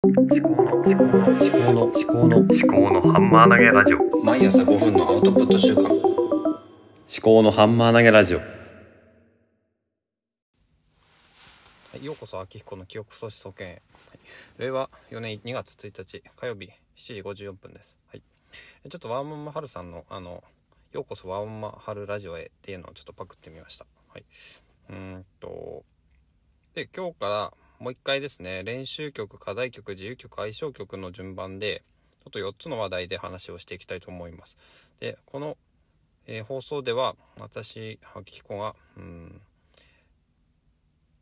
思考の思考の思考の思考の思考のハンマー投げラジオ。毎朝5分のアウトプット週間。思考のハンマー投げラジオ。はい、ようこそ秋彦の記憶喪失保険へ、はい、令和4年2月1日火曜日7時54分です、はい、ちょっとワーママハルさんのあの「ようこそワーママハルラジオへ」っていうのをちょっとパクってみました、はい、うーんとで今日からもう一回ですね。練習曲課題曲自由曲相性曲の順番でちょっと4つの話題で話をしていきたいと思います。でこの、えー放送では私秋彦がうん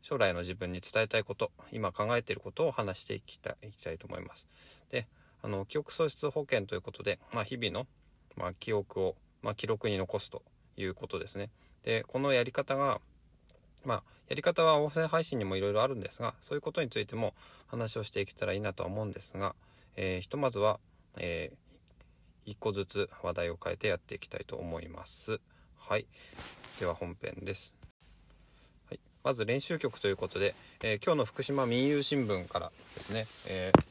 将来の自分に伝えたいこと今考えていることを話していきたいきたいと思います。であの記憶喪失保険ということで、まあ、日々の、まあ、記憶を、まあ、記録に残すということですね。でこのやり方がまあやり方は音声配信にもいろいろあるんですがそういうことについても話をしていけたらいいなとは思うんですが、えーひとまずは、え1個ずつ話題を変えてやっていきたいと思います。はい。では本編です。はい、まず練習曲ということで、えー今日の福島民友新聞からですね、えー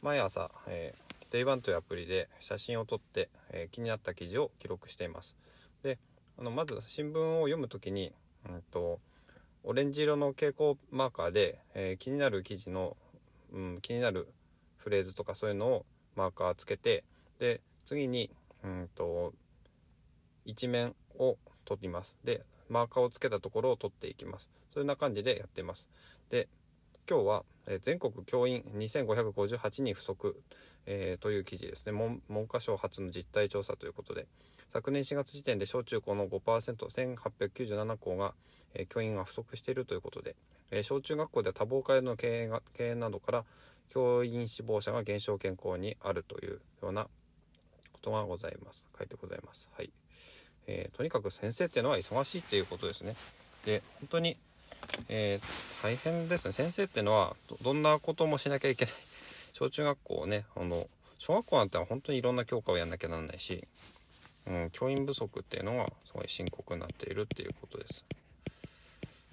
毎朝、えー、デイバンというアプリで写真を撮って、え気になった記事を記録しています。であのまず新聞を読むときに、うん、とオレンジ色の蛍光マーカーで、えー気になる記事の、うん、気になるフレーズとかそういうのをマーカーつけてで次に、うん、と一面を取ります。でマーカーをつけたところを取っていきます。そんな感じでやってます。で今日は、え全国教員2558人不足、えーという記事ですね。文科省初の実態調査ということで昨年4月時点で小中高の 5%1897 校が、えー教員が不足しているということで、えー小中学校では多忙化への経営が経営などから教員志望者が減少傾向にあるというようなことがございます。書いてございます。はい、えーとにかく先生っていうのは忙しいっていうことですね。で本当に、えー大変ですね。先生っていうのはどんなこともしなきゃいけない。小中学校ねあの小学校なんて本当にいろんな教科をやんなきゃなんないし、うん、教員不足っていうのがすごい深刻になっているっていうことです。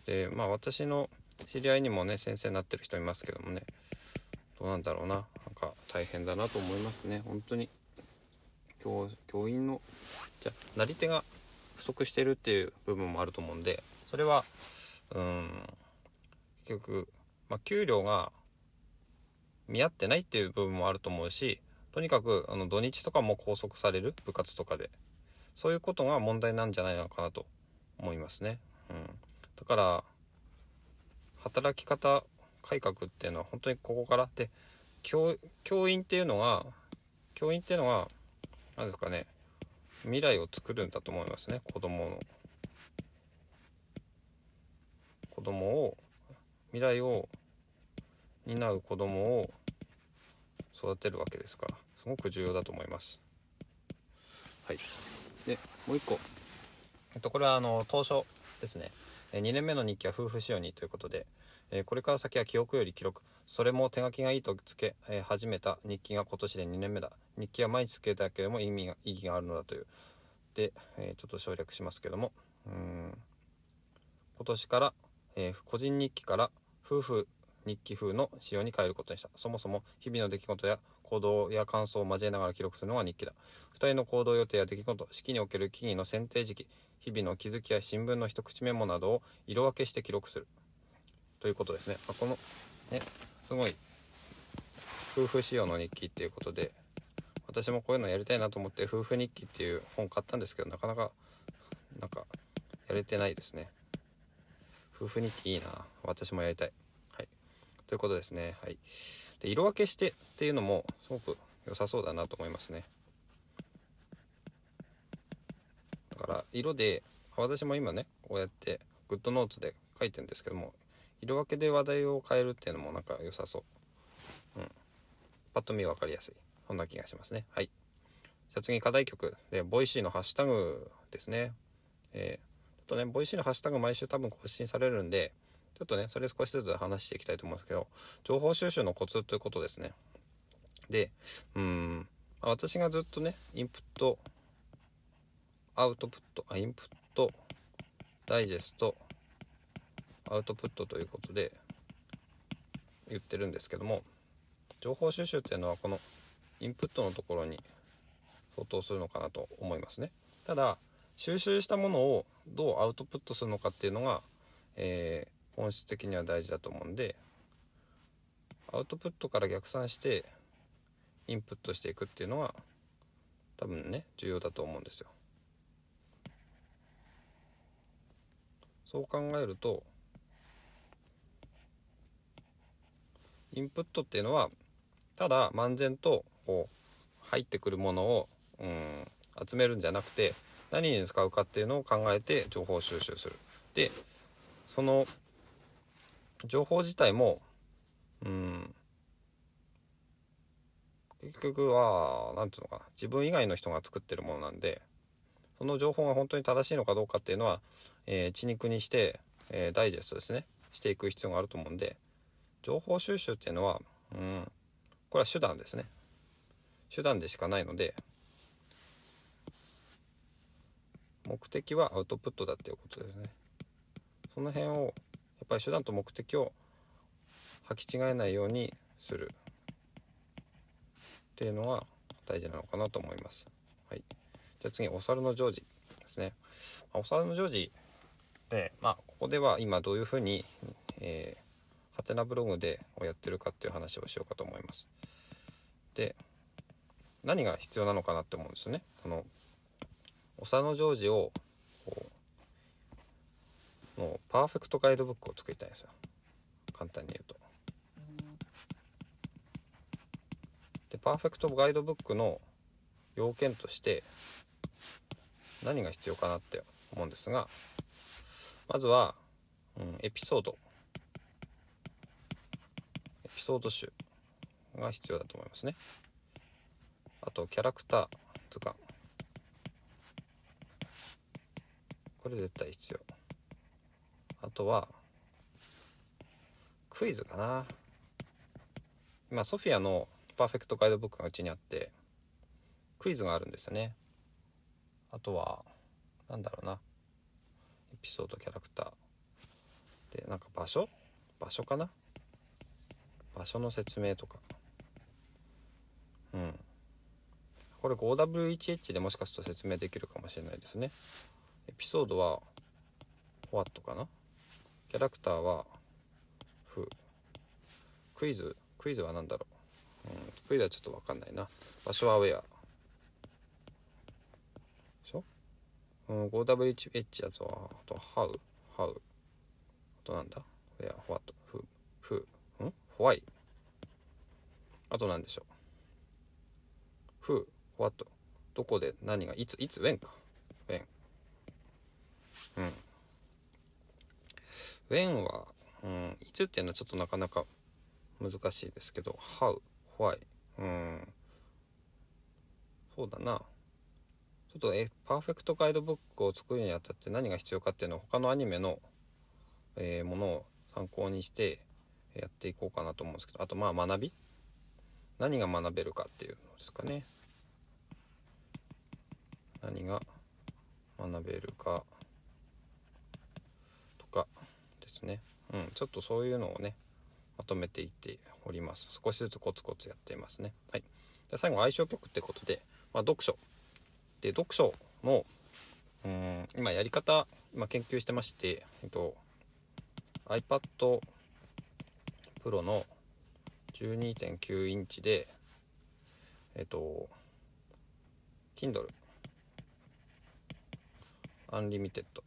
でまあ私の知り合いにもね先生になってる人いますけどもねどうなんだろうな。なんか大変だなと思いますね。本当に。教教員のじゃなり手が不足してるっていう部分もあると思うんでそれはうん。結局、まあ、給料が見合ってないっていう部分もあると思うしとにかくあの土日とかも拘束される部活とかで。そういうことが問題なんじゃないのかなと思いますね。うん、だから働き方改革っていうのは本当にここからで教教員っていうのが教員っていうのは何ですかね未来を作るんだと思いますね子供の。子供を未来を担う子供を育てるわけですからすごく重要だと思います。はい。でもう一個。えっとこれはあの当初ですね。2年目の日記は夫婦仕様にということでえこれから先は記憶より記録。それも手書きがいいとつけ、始めた日記が今年で2年目だ。日記は毎日つけるだけでも意味が意義があるのだという。で、えちょっと省略しますけども。うん。今年から、えー個人日記から夫婦日記風の仕様に変えることにした。そもそも日々の出来事や行動や感想を交えながら記録するのが日記だ。2人の行動予定や出来事式における記義の選定時期日々の気づきや新聞の一口メモなどを色分けして記録する。ということですね、まこのねすごい夫婦仕様の日記っていうことで私もこういうのやりたいなと思って夫婦日記っていう本買ったんですけどなかなかなんかやれてないですね。夫婦日記いいな。私もやりたい。はい。ということですね。はい。で色分けしてっていうのもすごく良さそうだなと思いますね。だから色で私も今ねこうやってグッドノーツで書いてるんですけども色分けで話題を変えるっていうのもなんか良さそう。うん。パッと見分かりやすい。そんな気がしますね。はい。じゃあ次課題曲。で Voicyのハッシュタグですね。えーっとね Voicyのハッシュタグ毎週多分更新されるんでちょっとねそれ少しずつ話していきたいと思うんですけど情報収集のコツということですね。でうん私がずっとねインプットアウトプットあインプットダイジェストアウトプットということで言ってるんですけども情報収集っていうのはこのインプットのところに相当するのかなと思いますね。ただ収集したものをどうアウトプットするのかっていうのが、えー、本質的には大事だと思うんでアウトプットから逆算してインプットしていくっていうのは多分ね重要だと思うんですよ。そう考えるとインプットっていうのはただ漫然とこう入ってくるものを、うん、集めるんじゃなくて何に使うかっていうのを考えて情報収集する。でその情報自体もうん結局は何ていうのかな自分以外の人が作ってるものなんでその情報が本当に正しいのかどうかっていうのは、えー、血肉にして、えー、ダイジェストですねしていく必要があると思うんで情報収集っていうのは、うん、これは手段ですね手段でしかないので目的はアウトプットだっていうことですねその辺をやっぱり手段と目的を履き違えないようにするっていうのが大事なのかなと思います。はい、じゃあ次お猿のジョージですね。お猿のジョージで、まあ、ここでは今どういうふうに、えー、ハテナブログでをやってるかっていう話をしようかと思います。で何が必要なのかなって思うんですよね。このお猿のジョージをこうのパーフェクトガイドブックを作りたいんですよ。簡単に言うと。でパーフェクトガイドブックの要件として何が必要かなって思うんですがまずは、うん、エピソード。エピソード集が必要だと思いますね。あとキャラクター図鑑これ絶対必要。あとはクイズかな。今ソフィアのパーフェクトガイドブックがうちにあってクイズがあるんですよね。あとは何だろうな。エピソードキャラクター。でなんか場所？場所かな？場所の説明とか。うん。これ 5W1H でもしかすると説明できるかもしれないですね。エピソードは What かな？キャラクターは Who クイズクイズは何だろう？うん、クイズはちょっと分かんないな。場所はウェア。でしょ、うん、5WH やつはあと How How あとなんだ？Where What Who Who ん？Why あと何でしょう？Who What どこで何が？いついつ When か。うん。When は、うん、いつっていうのはちょっとなかなか難しいですけど How 怖いうん。そうだな。ちょっとえパーフェクトガイドブックを作るにあたって何が必要かっていうのは他のアニメの、えー、ものを参考にしてやっていこうかなと思うんですけどあとまあ学び。何が学べるかっていうのですかね。何が学べるか。ですね。うんちょっとそういうのをねまとめていっております。少しずつコツコツやっていますね。はい。で最後相性曲ってことで、まあ、読書。で読書のうん今やり方今研究してまして、えっと、iPad Pro の12.9インチでえっと Kindle アンリミテッド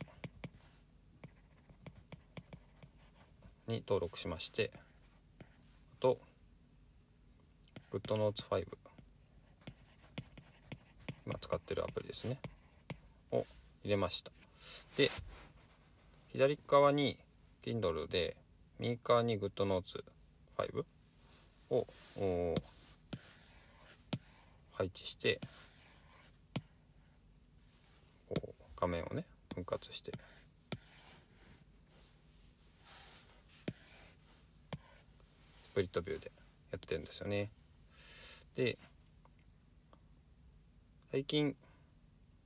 に登録しましてと GoodNotes5 今使ってるアプリですね。を入れました。で左側に Kindle で右側に GoodNotes5 を配置して画面をね分割してプリットビューでやってるんですよね。で最近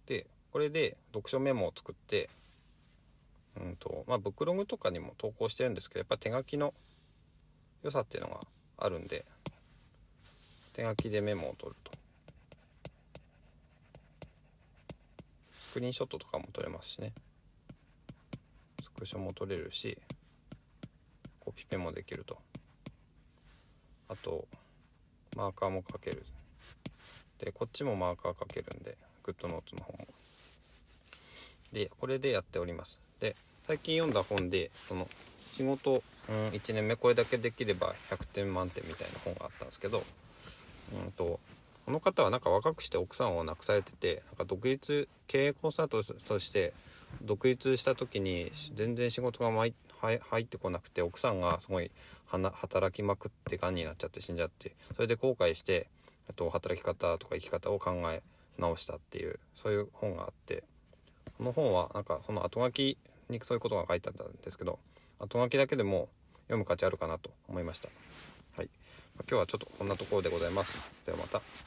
でこれで読書メモを作ってうんとまあブックログとかにも投稿してるんですけどやっぱ手書きの良さっていうのがあるんで手書きでメモを取ると。スクリーンショットとかも撮れますしね。スクショも撮れるしコピペもできると。あとマーカーも書ける。でこっちもマーカー書けるんでグッドノーツの方も。でこれでやっております。で最近読んだ本でその仕事、うん、1年目これだけできれば100点満点みたいな本があったんですけど、うんと、この方はなんか若くして奥さんを亡くされててなんか独立経営コンサートとして独立した時に全然仕事が入ってこなくて奥さんがすごい働きまくってがんになっちゃって死んじゃってそれで後悔してと働き方とか生き方を考え直したっていうそういう本があってこの本はなんかその後書きにそういうことが書いてあったんですけど後書きだけでも読む価値あるかなと思いました。はい。今日はちょっとこんなところでございます。ではまた。